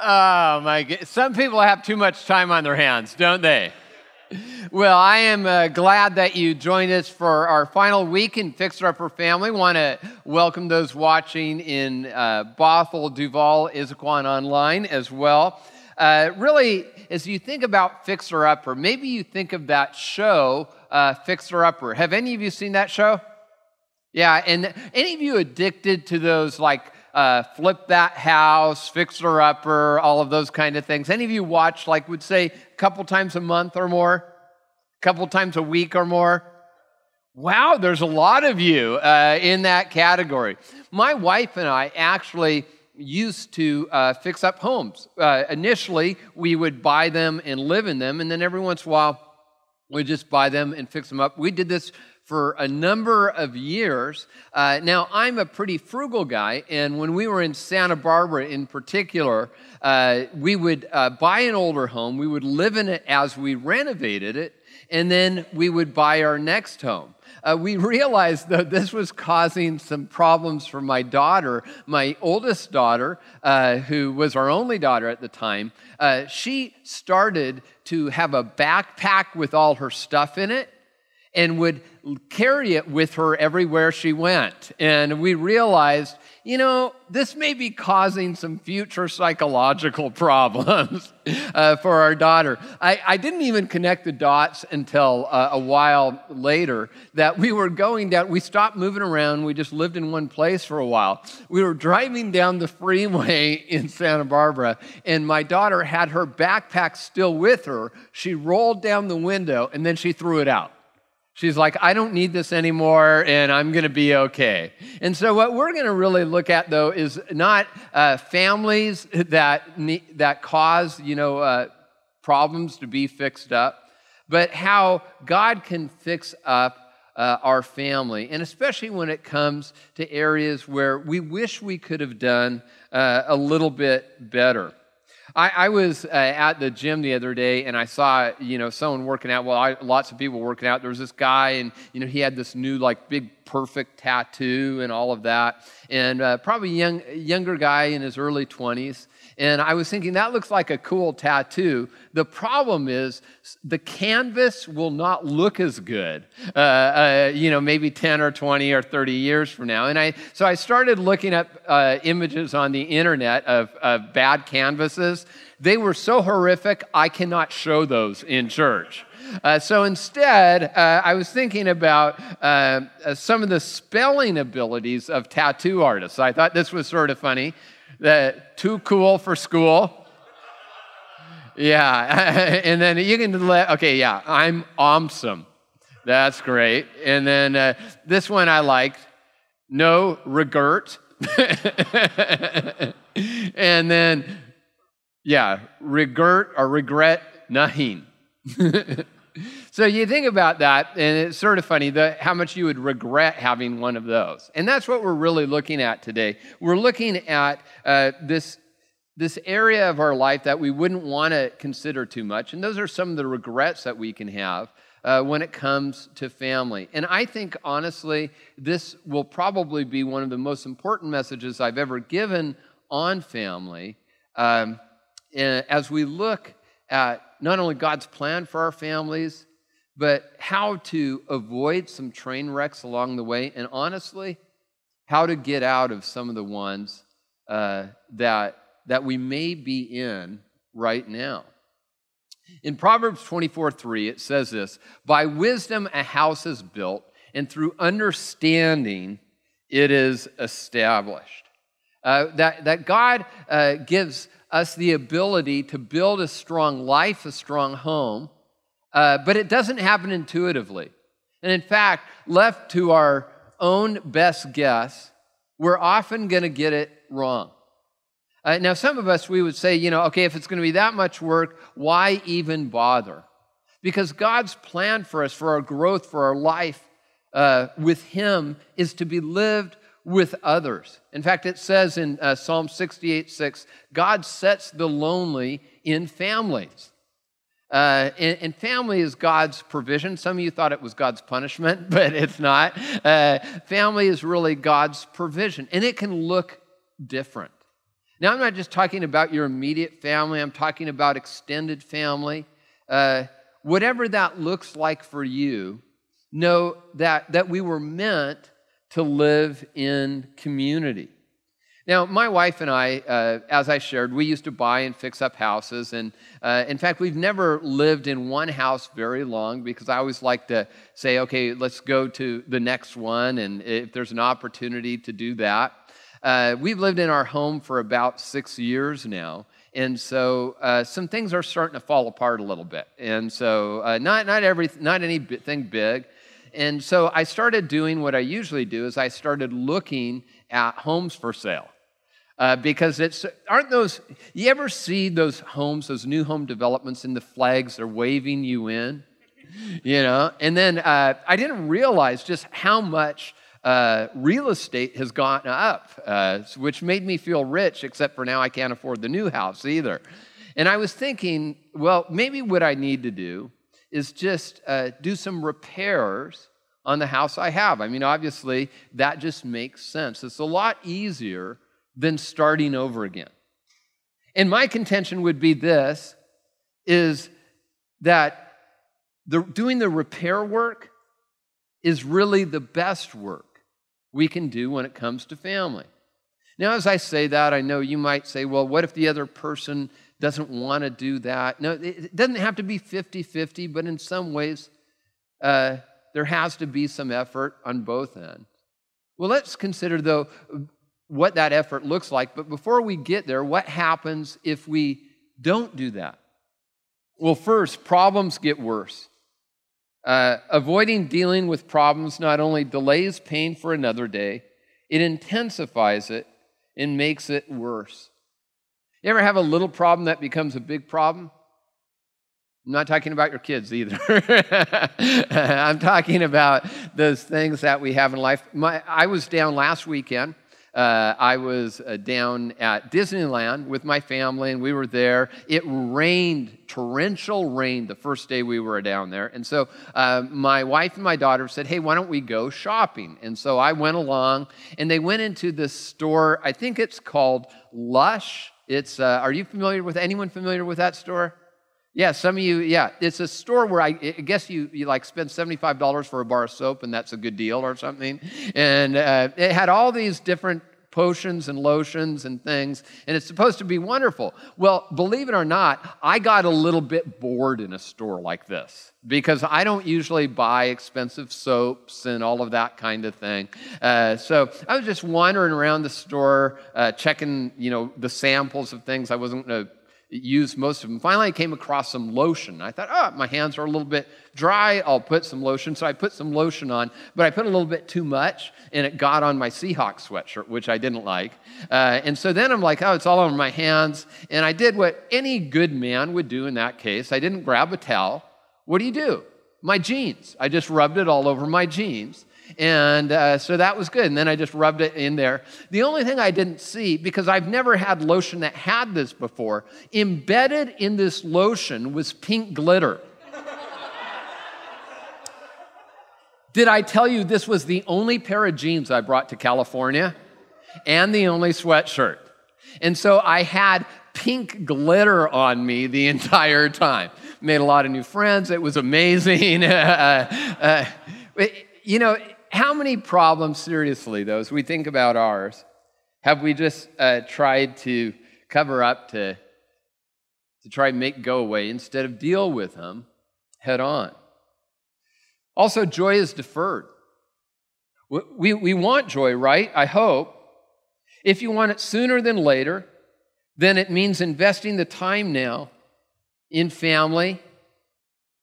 Oh my. Some people have too much time on their hands, don't they? Well, I am uh, glad that you joined us for our final week in Fixer Upper Family. Want to welcome those watching in uh, Bothell, Duvall, Issaquah, online as well. Uh, really, as you think about Fixer Upper, maybe you think of that show, uh, Fixer Upper. Have any of you seen that show? Yeah, and any of you addicted to those like uh, flip that house, fixer upper, all of those kind of things. Any of you watch, like, would say a couple times a month or more, a couple times a week or more? Wow, there's a lot of you uh, in that category. My wife and I actually used to uh, fix up homes. Uh, initially, we would buy them and live in them, and then every once in a while, we'd just buy them and fix them up. We did this for a number of years. Uh, now, I'm a pretty frugal guy, and when we were in Santa Barbara in particular, uh, we would uh, buy an older home, we would live in it as we renovated it, and then we would buy our next home. Uh, we realized that this was causing some problems for my daughter, my oldest daughter, uh, who was our only daughter at the time. Uh, she started to have a backpack with all her stuff in it and would carry it with her everywhere she went. And we realized, you know, this may be causing some future psychological problems uh, for our daughter. I, I, didn't even connect the dots until uh, a while later that we were going down, we stopped moving around, we just lived in one place for a while. We were driving down the freeway in Santa Barbara, and my daughter had her backpack still with her. She rolled down the window and then she threw it out. She's like, I don't need this anymore and I'm going to be okay. And so, what we're going to really look at, though, is not uh, families that, that cause, you know, uh, problems to be fixed up, but how God can fix up uh, our family. And especially when it comes to areas where we wish we could have done uh, a little bit better. I, I was uh, at the gym the other day and I saw, you know, someone working out. Well, I, lots of people working out. There was this guy and, you know, he had this new, like, big, perfect tattoo and all of that. And uh, probably young, younger guy in his early 20s. And I was thinking, that looks like a cool tattoo. The problem is, the canvas will not look as good, uh, uh, you know, maybe 10 or 20 or 30 years from now. And I, so I started looking at uh, images on the internet of, of bad canvases. They were so horrific, I cannot show those in church. Uh, so instead, uh, I was thinking about uh, uh some of the spelling abilities of tattoo artists. I thought this was sort of funny that too cool for school. Yeah, and then you can let, okay, yeah, I'm awesome. That's great. And then uh, this one I liked, no regret. and then, yeah, regret or regret nothing. so you think about that, and it's sort of funny the, how much you would regret having one of those. And that's what we're really looking at today. We're looking at uh, this, this area of our life that we wouldn't want to consider too much. And those are some of the regrets that we can have. Uh, when it comes to family. And I think, honestly, this will probably be one of the most important messages I've ever given on family um, as we look at not only God's plan for our families, but how to avoid some train wrecks along the way, and honestly, how to get out of some of the ones uh, that, that we may be in right now. In Proverbs 24 3, it says this By wisdom a house is built, and through understanding it is established. Uh, that, that God uh, gives us the ability to build a strong life, a strong home, uh, but it doesn't happen intuitively. And in fact, left to our own best guess, we're often going to get it wrong. Uh, now, some of us, we would say, you know, okay, if it's going to be that much work, why even bother? Because God's plan for us, for our growth, for our life uh, with Him, is to be lived with others. In fact, it says in uh, Psalm 68 6, God sets the lonely in families. Uh, and, and, family is God's provision. Some of you thought it was God's punishment, but it's not. Uh, family is really God's provision, and it can look different. Now, I'm not just talking about your immediate family, I'm talking about extended family. Uh, whatever that looks like for you, know that, that we were meant to live in community. Now, my wife and I, uh, as I shared, we used to buy and fix up houses. And uh, in fact, we've never lived in one house very long because I always like to say, okay, let's go to the next one. And if there's an opportunity to do that, uh, we've lived in our home for about six years now. And so uh, some things are starting to fall apart a little bit. And so uh, not, not, every, not anything big. And so I started doing what I usually do is I started looking at homes for sale. Uh, because it's aren't those you ever see those homes those new home developments and the flags they're waving you in? You know? And then uh, i didn't realize just how much uh, real estate has gone up uh, which made me feel rich except for now i can't afford the new house either. And i was thinking well maybe what i need to do is just uh, do some repairs on the house i have i mean obviously that just makes sense it's a lot easier than starting over again. And my contention would be this is that the, doing the repair work is really the best work we can do when it comes to family. Now, as I say that, I know you might say, well, what if the other person doesn't want to do that? No, it doesn't have to be 50 50, but in some ways, uh, there has to be some effort on both ends. Well, let's consider, though, what that effort looks like. But before we get there, what happens if we don't do that? Well, first, problems get worse. Uh, avoiding dealing with problems not only delays pain for another day, it intensifies it and makes it worse. You ever have a little problem that becomes a big problem? I'm not talking about your kids either. I'm talking about those things that we have in life. My, I was down last weekend uh, I was uh, down at Disneyland with my family, and we were there. It rained, torrential rain, the first day we were down there. And so uh, my wife and my daughter said, Hey, why don't we go shopping? And so I went along, and they went into this store. I think it's called Lush. It's, uh, are you familiar with anyone familiar with that store? Yeah, some of you, yeah. It's a store where I, I guess you, you like spend $75 for a bar of soap and that's a good deal or something. And uh, it had all these different potions and lotions and things, and it's supposed to be wonderful. Well, believe it or not, I got a little bit bored in a store like this because I don't usually buy expensive soaps and all of that kind of thing. Uh, so I was just wandering around the store, uh, checking, you know, the samples of things I wasn't going to used most of them. Finally, I came across some lotion. I thought, oh, my hands are a little bit dry. I'll put some lotion. So I put some lotion on, but I put a little bit too much, and it got on my Seahawks sweatshirt, which I didn't like. Uh, and so then I'm like, oh, it's all over my hands. And I did what any good man would do in that case. I didn't grab a towel. What do you do? My jeans. I just rubbed it all over my jeans. And uh, so that was good. And then I just rubbed it in there. The only thing I didn't see, because I've never had lotion that had this before, embedded in this lotion was pink glitter. Did I tell you this was the only pair of jeans I brought to California and the only sweatshirt? And so I had pink glitter on me the entire time. Made a lot of new friends. It was amazing. uh, uh, you know, how many problems, seriously, though, as we think about ours, have we just uh, tried to cover up to, to try and make go away instead of deal with them head on? Also, joy is deferred. We, we want joy, right? I hope. If you want it sooner than later, then it means investing the time now in family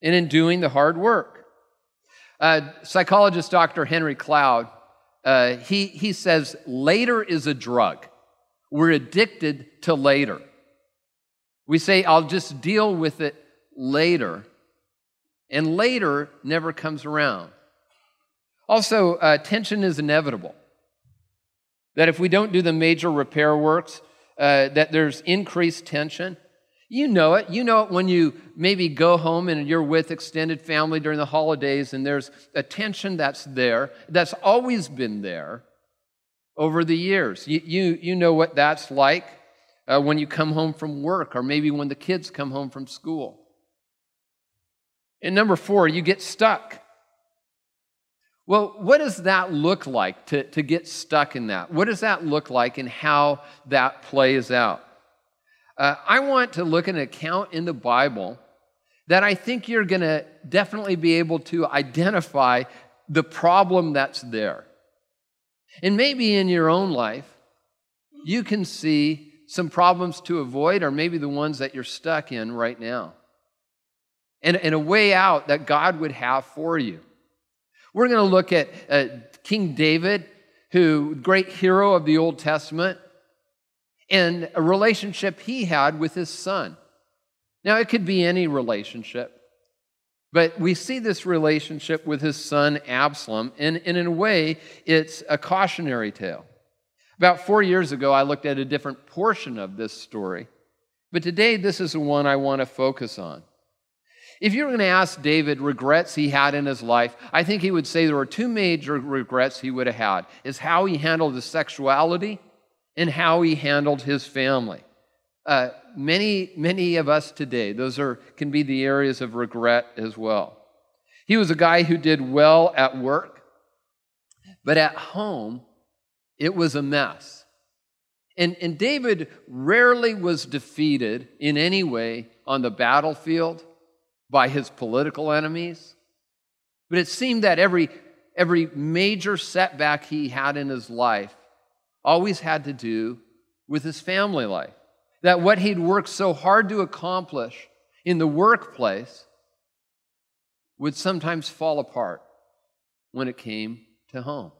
and in doing the hard work. Uh, psychologist Dr. Henry Cloud, uh, he, he says later is a drug. We're addicted to later. We say, I'll just deal with it later. And later never comes around. Also, uh, tension is inevitable. That if we don't do the major repair works, uh, that there's increased tension. You know it. You know it when you maybe go home and you're with extended family during the holidays and there's a tension that's there, that's always been there over the years. You, you, you know what that's like. uh, when you come home from work, or maybe when the kids come home from school. And number four, you get stuck. Well, what does that look like to, to get stuck in that? What does that look like and how that plays out? Uh, I want to look at an account in the Bible that I think you're going to definitely be able to identify the problem that's there. And maybe in your own life, you can see some problems to avoid, or maybe the ones that you're stuck in right now. And, and a way out that God would have for you. We're going to look at uh, King David, who great hero of the Old Testament, and a relationship he had with his son. Now, it could be any relationship, but we see this relationship with his son Absalom, and, and in a way, it's a cautionary tale. About four years ago, I looked at a different portion of this story, but today, this is the one I want to focus on. If you were going to ask David regrets he had in his life, I think he would say there were two major regrets he would have had is how he handled his sexuality and how he handled his family. Uh, many, many of us today, those are, can be the areas of regret as well. He was a guy who did well at work, but at home, it was a mess. And, and David rarely was defeated in any way on the battlefield by his political enemies. But it seemed that every, every major setback he had in his life always had to do with his family life. That what he'd worked so hard to accomplish in the workplace would sometimes fall apart when it came to home.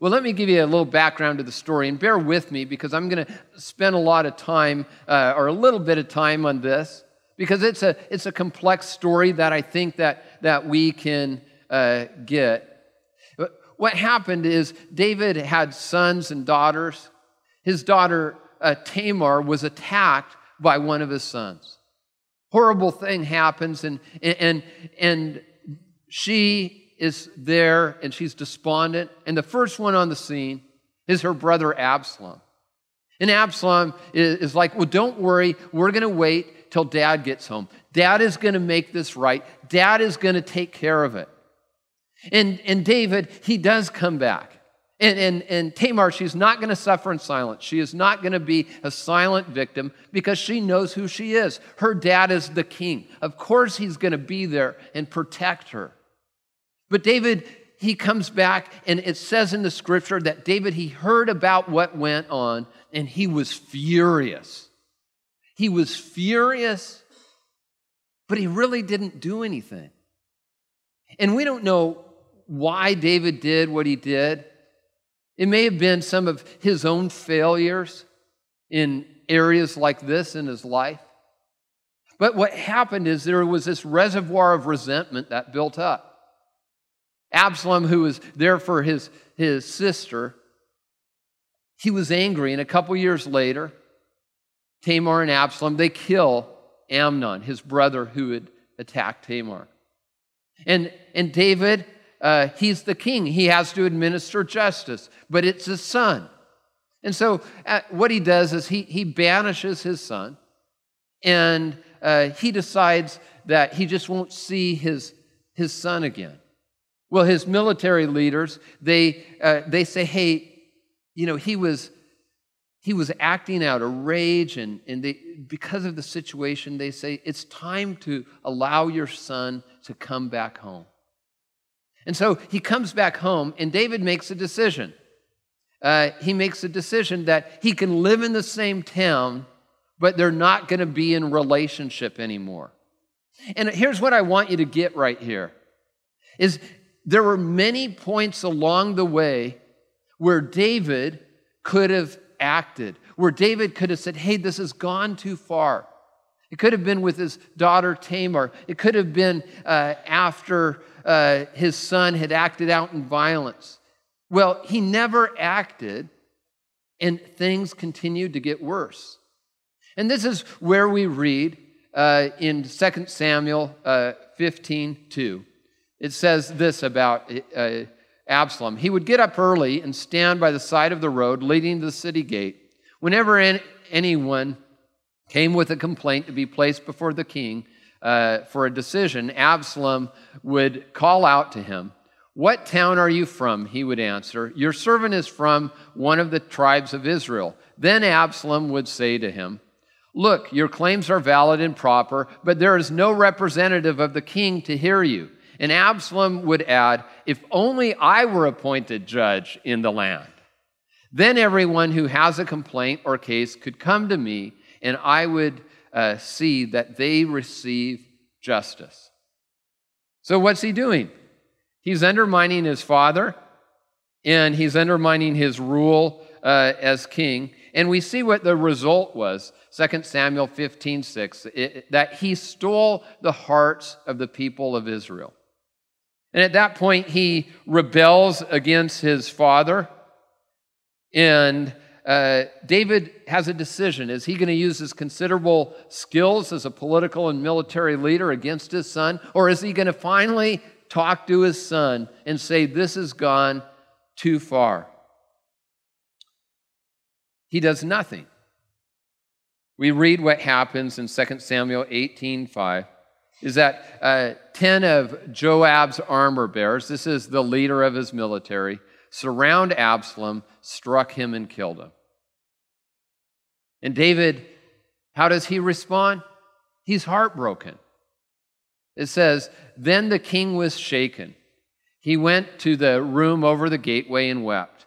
Well, let me give you a little background to the story, and bear with me because I'm going to spend a lot of time, uh, or a little bit of time on this because it's a, it's a complex story that I think that, that we can uh, get. What happened is David had sons and daughters. His daughter uh, Tamar was attacked by one of his sons. Horrible thing happens, and, and, and she is there and she's despondent. And the first one on the scene is her brother Absalom. And Absalom is, is like, Well, don't worry, we're going to wait till dad gets home. Dad is going to make this right. Dad is going to take care of it. And, and David, he does come back. And, and, and Tamar, she's not going to suffer in silence. She is not going to be a silent victim because she knows who she is. Her dad is the king. Of course, he's going to be there and protect her. But David, he comes back, and it says in the scripture that David, he heard about what went on, and he was furious. He was furious, but he really didn't do anything. And we don't know why David did what he did. It may have been some of his own failures in areas like this in his life. But what happened is there was this reservoir of resentment that built up. Absalom, who was there for his, his sister, he was angry, and a couple years later, Tamar and Absalom, they kill Amnon, his brother who had attacked Tamar. And, and David, uh, he's the king. He has to administer justice, but it's his son. And so uh, what he does is he, he banishes his son and uh, he decides that he just won't see his, his son again. Well, his military leaders, they, uh, they say, hey, you know, he was he was acting out a rage, and, and they, because of the situation, they say, It's time to allow your son to come back home. And so he comes back home, and David makes a decision. Uh, he makes a decision that he can live in the same town, but they're not going to be in relationship anymore. And here's what I want you to get right here is there were many points along the way where David could have acted, where David could have said, Hey, this has gone too far. It could have been with his daughter Tamar. It could have been uh, after uh, his son had acted out in violence. Well, he never acted, and things continued to get worse. And this is where we read uh, in 2 Samuel uh, 15 2. It says this about uh, Absalom. He would get up early and stand by the side of the road leading to the city gate. Whenever anyone came with a complaint to be placed before the king uh, for a decision, Absalom would call out to him, What town are you from? He would answer, Your servant is from one of the tribes of Israel. Then Absalom would say to him, Look, your claims are valid and proper, but there is no representative of the king to hear you. And Absalom would add, If only I were appointed judge in the land. Then everyone who has a complaint or case could come to me, and I would uh, see that they receive justice. So, what's he doing? He's undermining his father, and he's undermining his rule uh, as king. And we see what the result was 2 Samuel 15 6, it, that he stole the hearts of the people of Israel. And at that point, he rebels against his father. And uh, David has a decision. Is he going to use his considerable skills as a political and military leader against his son? Or is he going to finally talk to his son and say, This has gone too far? He does nothing. We read what happens in 2 Samuel 18 5 is that uh, 10 of Joab's armor bearers, this is the leader of his military, surround Absalom, struck him, and killed him. And David, how does he respond? He's heartbroken. It says, Then the king was shaken. He went to the room over the gateway and wept.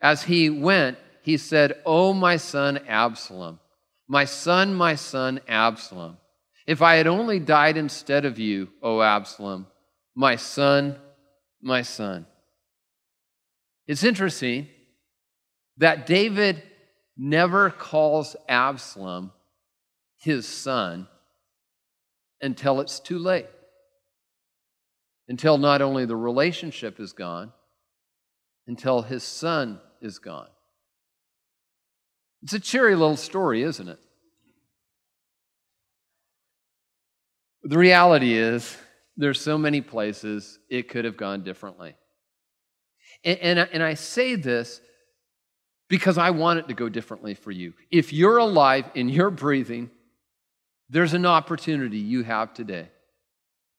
As he went, he said, Oh, my son Absalom, my son, my son Absalom. If I had only died instead of you, O Absalom, my son, my son. It's interesting that David never calls Absalom his son until it's too late. Until not only the relationship is gone, until his son is gone. It's a cheery little story, isn't it? The reality is, there's so many places it could have gone differently. And, and, and, I say this because I want it to go differently for you. If you're alive and you're breathing, there's an opportunity you have today.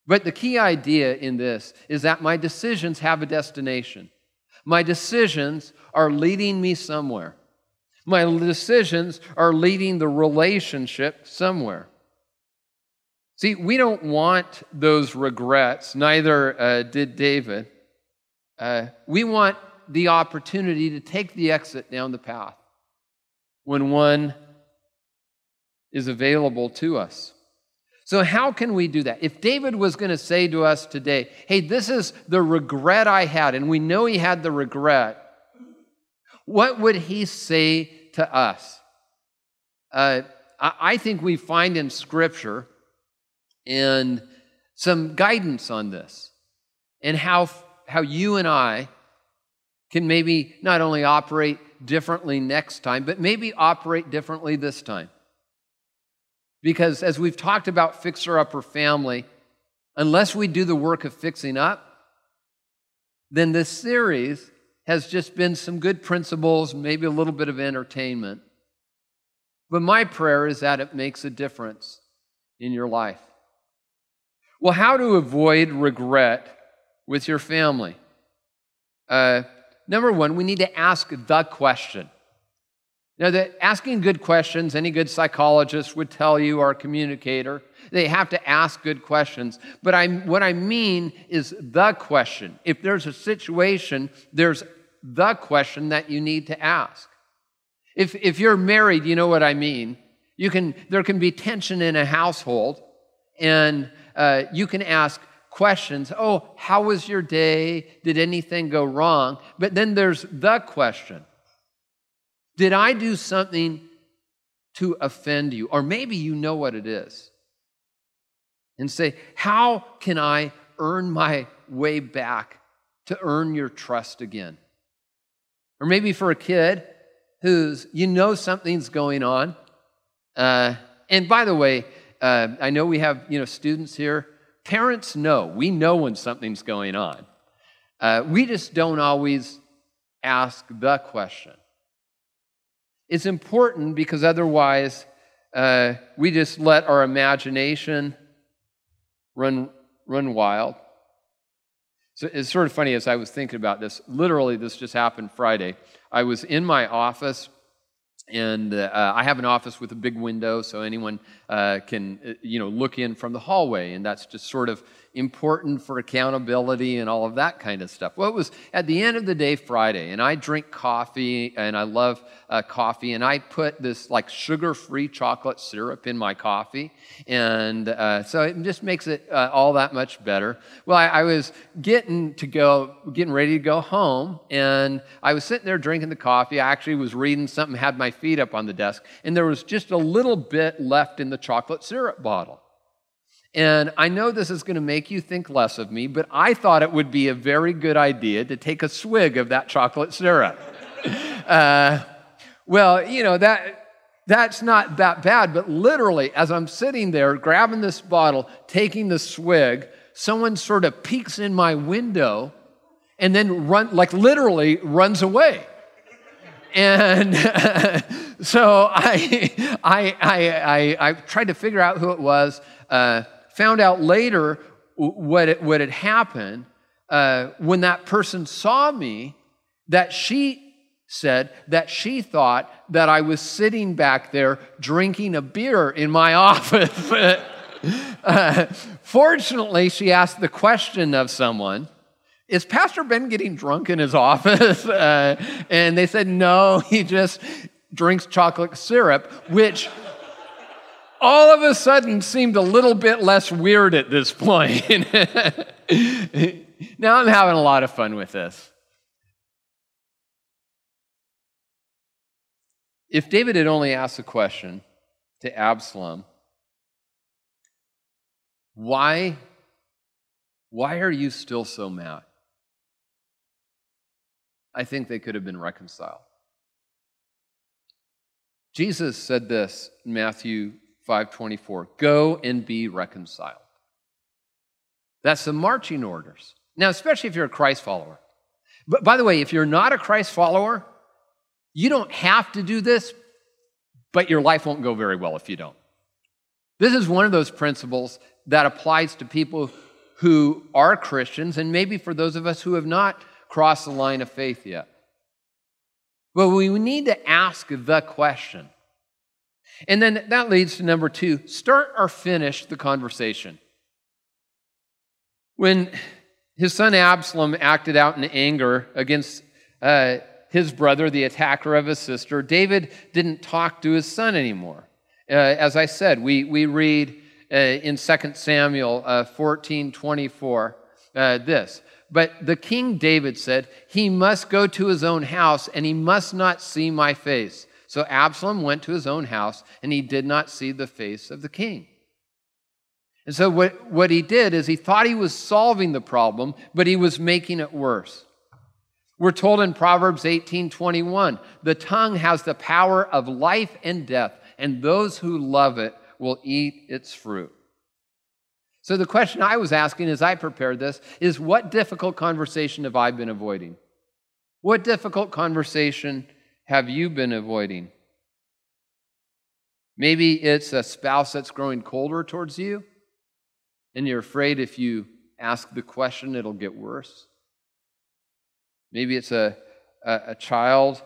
But the key idea in this is that my decisions have a destination. My decisions are leading me somewhere. My decisions are leading the relationship somewhere. See, we don't want those regrets, neither uh, did David. Uh, we want the opportunity to take the exit down the path when one is available to us. So, how can we do that? If David was going to say to us today, hey, this is the regret I had, and we know he had the regret, what would he say to us? Uh, I think we find in Scripture and some guidance on this and how, how you and I can maybe not only operate differently next time, but maybe operate differently this time. Because as we've talked about fixer upper family, unless we do the work of fixing up, then this series has just been some good principles, maybe a little bit of entertainment. But my prayer is that it makes a difference in your life. Well, how to avoid regret with your family? Uh, number one, we need to ask the question. Now, that asking good questions, any good psychologist would tell you, or communicator, they have to ask good questions. But I, what I mean is the question. If there's a situation, there's the question that you need to ask. If, if you're married, you know what I mean. You can, there can be tension in a household, and uh, you can ask questions. Oh, how was your day? Did anything go wrong? But then there's the question Did I do something to offend you? Or maybe you know what it is. And say, How can I earn my way back to earn your trust again? Or maybe for a kid who's, you know, something's going on. Uh, and by the way, uh, I know we have you know students here. Parents know we know when something's going on. Uh, we just don't always ask the question. It's important because otherwise uh, we just let our imagination run, run wild. So it's sort of funny as I was thinking about this. Literally, this just happened Friday. I was in my office and uh, I have an office with a big window, so anyone uh, can, uh, you know, look in from the hallway, and that's just sort of important for accountability and all of that kind of stuff. Well, it was at the end of the day Friday, and I drink coffee, and I love uh, coffee, and I put this like sugar-free chocolate syrup in my coffee, and uh, so it just makes it uh, all that much better. Well, I, I was getting to go, getting ready to go home, and I was sitting there drinking the coffee. I actually was reading something, had my feet up on the desk, and there was just a little bit left in the chocolate syrup bottle. And I know this is going to make you think less of me, but I thought it would be a very good idea to take a swig of that chocolate syrup. uh, well, you know, that, that's not that bad, but literally, as I'm sitting there grabbing this bottle, taking the swig, someone sort of peeks in my window and then run, like literally runs away. And so I, I, I, I, I, tried to figure out who it was. Uh, found out later what, it, what had happened uh, when that person saw me, that she said that she thought that I was sitting back there drinking a beer in my office. uh, fortunately, she asked the question of someone. Is Pastor Ben getting drunk in his office? Uh, and they said, no, he just drinks chocolate syrup, which all of a sudden seemed a little bit less weird at this point. now I'm having a lot of fun with this. If David had only asked a question to Absalom, why, why are you still so mad? I think they could have been reconciled. Jesus said this in Matthew 5:24. Go and be reconciled. That's the marching orders. Now, especially if you're a Christ follower. But by the way, if you're not a Christ follower, you don't have to do this, but your life won't go very well if you don't. This is one of those principles that applies to people who are Christians and maybe for those of us who have not crossed the line of faith yet. But we need to ask the question and then that leads to number two start or finish the conversation. When his son Absalom acted out in anger against uh, his brother, the attacker of his sister, David didn't talk to his son anymore. Uh, as I said, we, we read uh, in 2 Samuel uh, 14 24 uh, this. But the king David said, He must go to his own house and he must not see my face. So Absalom went to his own house, and he did not see the face of the king. And so, what, what he did is he thought he was solving the problem, but he was making it worse. We're told in Proverbs 18 21, the tongue has the power of life and death, and those who love it will eat its fruit. So, the question I was asking as I prepared this is what difficult conversation have I been avoiding? What difficult conversation have you been avoiding? Maybe it's a spouse that's growing colder towards you, and you're afraid if you ask the question, it'll get worse. Maybe it's a, a, a child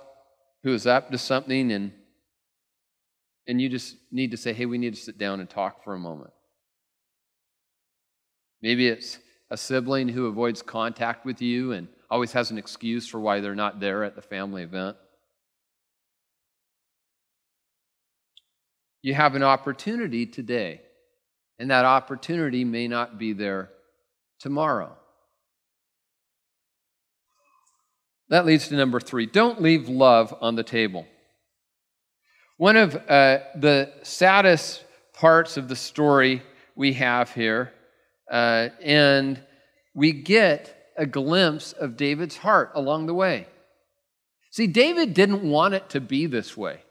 who is up to something, and, and you just need to say, hey, we need to sit down and talk for a moment. Maybe it's a sibling who avoids contact with you and always has an excuse for why they're not there at the family event. You have an opportunity today, and that opportunity may not be there tomorrow. That leads to number three don't leave love on the table. One of uh, the saddest parts of the story we have here, uh, and we get a glimpse of David's heart along the way. See, David didn't want it to be this way.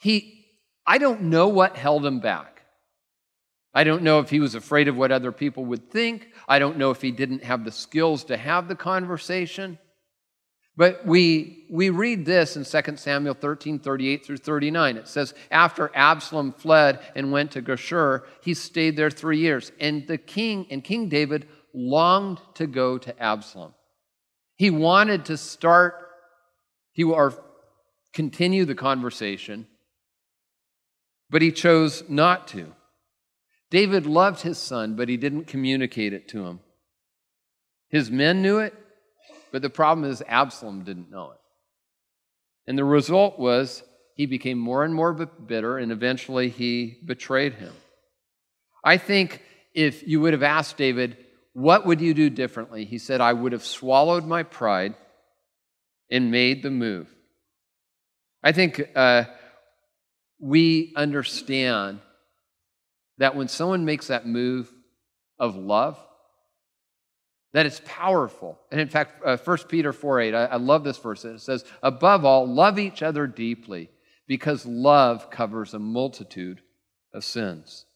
He, I don't know what held him back. I don't know if he was afraid of what other people would think. I don't know if he didn't have the skills to have the conversation. But we, we read this in 2 Samuel 13, 38 through 39. It says, After Absalom fled and went to Geshur, he stayed there three years. And the king and King David longed to go to Absalom. He wanted to start, he or continue the conversation, but he chose not to. David loved his son, but he didn't communicate it to him. His men knew it, but the problem is, Absalom didn't know it. And the result was he became more and more bitter, and eventually he betrayed him. I think if you would have asked David, What would you do differently? He said, I would have swallowed my pride and made the move. I think uh, we understand that when someone makes that move of love, that it's powerful. And in fact, uh, 1 Peter 4 8, I, I love this verse. It says, Above all, love each other deeply, because love covers a multitude of sins.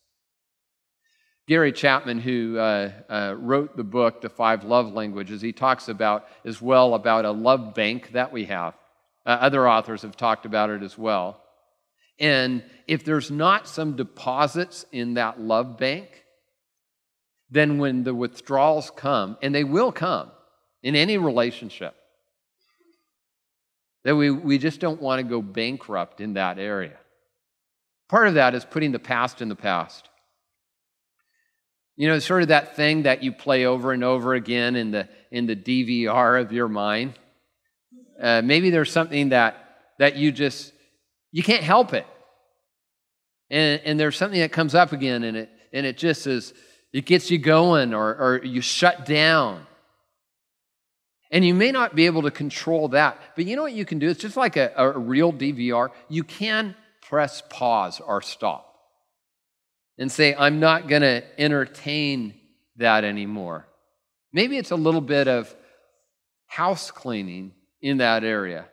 Gary Chapman, who uh, uh, wrote the book, The Five Love Languages, he talks about as well about a love bank that we have. Uh, other authors have talked about it as well. And if there's not some deposits in that love bank, then when the withdrawals come, and they will come in any relationship, that we, we just don't want to go bankrupt in that area. Part of that is putting the past in the past. You know, sort of that thing that you play over and over again in the, in the DVR of your mind. Uh, maybe there's something that, that you just, you can't help it. And, and there's something that comes up again and it, and it just is, it gets you going or, or you shut down. And you may not be able to control that. But you know what you can do? It's just like a, a real DVR. You can press pause or stop and say, I'm not going to entertain that anymore. Maybe it's a little bit of house cleaning in that area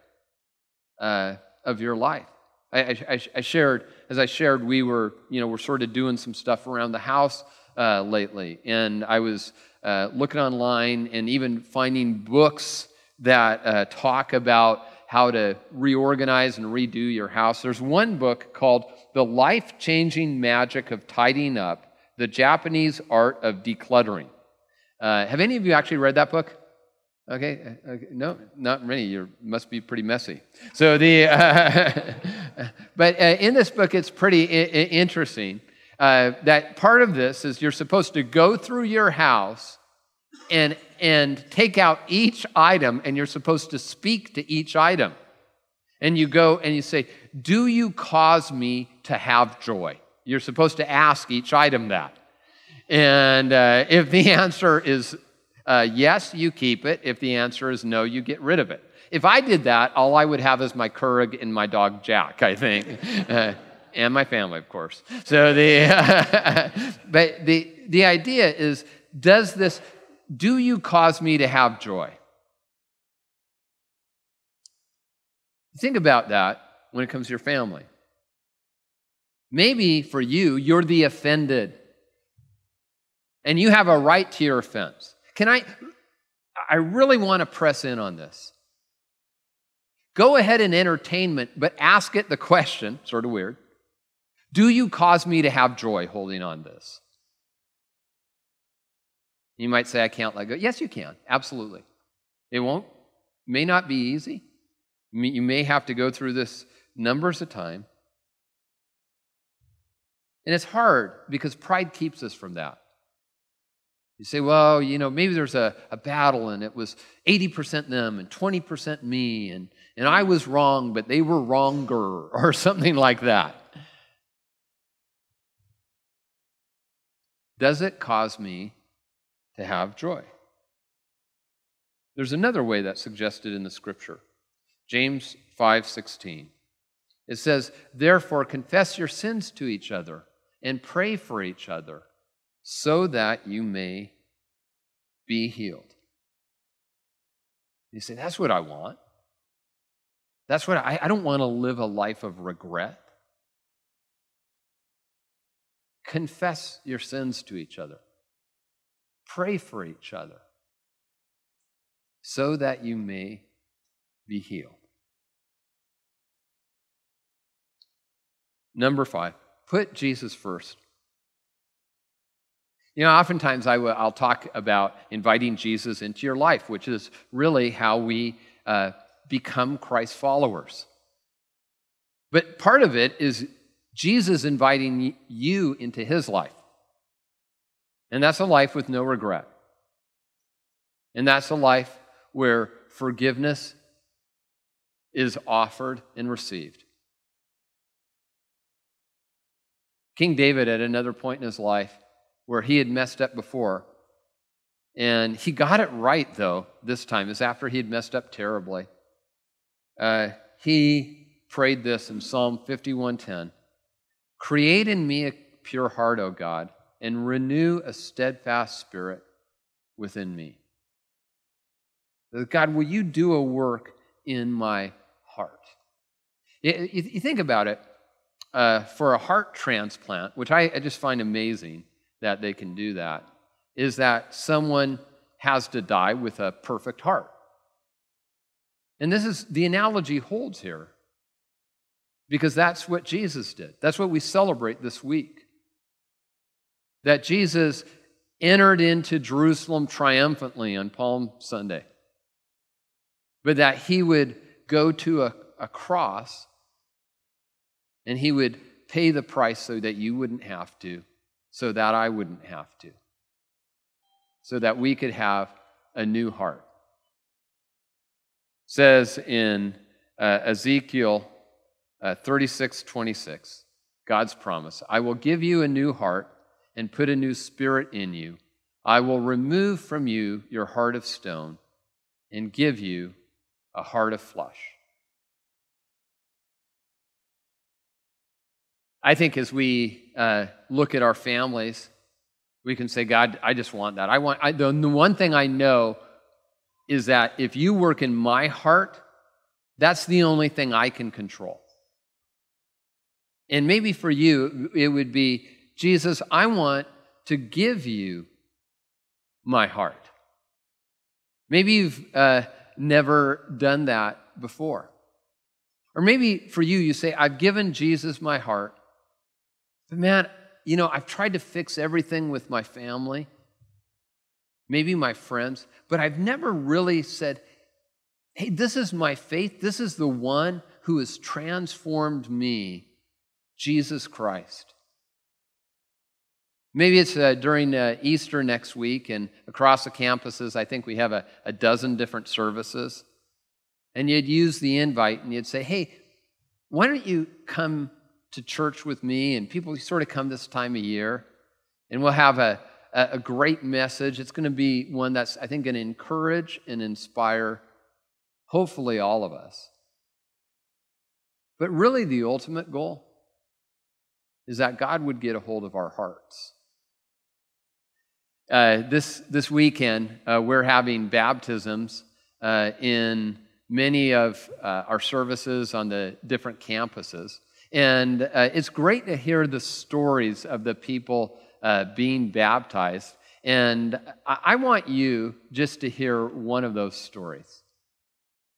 uh, of your life. I, I, I, shared, as I shared, we were, you know, we're sort of doing some stuff around the house uh, lately. And I was uh, looking online and even finding books that uh, talk about how to reorganize and redo your house. There's one book called The Life Changing Magic of Tidying Up The Japanese Art of Decluttering. Uh, have any of you actually read that book? Okay, uh, okay, no, not many. You must be pretty messy. So the, uh, but uh, in this book, it's pretty I- interesting uh, that part of this is you're supposed to go through your house and, and take out each item, and you're supposed to speak to each item. And you go and you say, Do you cause me to have joy? You're supposed to ask each item that. And uh, if the answer is uh, yes, you keep it. If the answer is no, you get rid of it. If I did that, all I would have is my Keurig and my dog Jack, I think. And my family, of course. So the, but the, the idea is, does this, do you cause me to have joy? Think about that when it comes to your family. Maybe for you, you're the offended, and you have a right to your offense. Can I? I really want to press in on this. Go ahead in entertainment, but ask it the question, sort of weird do you cause me to have joy holding on this? You might say, I can't let go. Yes, you can. Absolutely. It won't, may not be easy. You may have to go through this numbers of time. And it's hard because pride keeps us from that. You say, well, you know, maybe there's a, a battle and it was 80% them and 20% me, and, and I was wrong, but they were wronger, or something like that. Does it cause me to have joy? There's another way that's suggested in the scripture. James 5:16. It says, "Therefore confess your sins to each other and pray for each other so that you may be healed." You say, "That's what I want." That's what I, I don't want to live a life of regret. Confess your sins to each other. Pray for each other so that you may be healed. Number five, put Jesus first. You know, oftentimes I will, I'll talk about inviting Jesus into your life, which is really how we uh, become Christ followers. But part of it is Jesus inviting you into his life. And that's a life with no regret. And that's a life where forgiveness is offered and received. King David, at another point in his life where he had messed up before, and he got it right, though, this time, is after he had messed up terribly. Uh, he prayed this in Psalm 51:10. Create in me a pure heart, O God, and renew a steadfast spirit within me. God, will you do a work in my heart? You think about it, uh, for a heart transplant, which I, I just find amazing that they can do that, is that someone has to die with a perfect heart. And this is the analogy holds here because that's what Jesus did. That's what we celebrate this week. That Jesus entered into Jerusalem triumphantly on Palm Sunday, but that he would go to a, a cross and he would pay the price so that you wouldn't have to, so that I wouldn't have to, so that we could have a new heart. Says in uh, Ezekiel uh, 36 26, God's promise I will give you a new heart and put a new spirit in you. I will remove from you your heart of stone and give you a heart of flesh. I think as we uh, look at our families, we can say, God, I just want that. I want I, the, the one thing I know is that if you work in my heart, that's the only thing I can control. And maybe for you, it would be, Jesus, I want to give you my heart. Maybe you've uh, never done that before. Or maybe for you, you say, I've given Jesus my heart, but man, you know, I've tried to fix everything with my family, maybe my friends, but I've never really said, hey, this is my faith. This is the one who has transformed me, Jesus Christ. Maybe it's uh, during uh, Easter next week, and across the campuses, I think we have a, a dozen different services. And you'd use the invite and you'd say, hey, why don't you come to church with me, and people sort of come this time of year, and we'll have a, a great message. It's going to be one that's, I think, going to encourage and inspire, hopefully, all of us. But really, the ultimate goal is that God would get a hold of our hearts. Uh, this, this weekend, uh, we're having baptisms uh, in many of uh, our services on the different campuses. And uh, it's great to hear the stories of the people uh, being baptized. And I-, I want you just to hear one of those stories.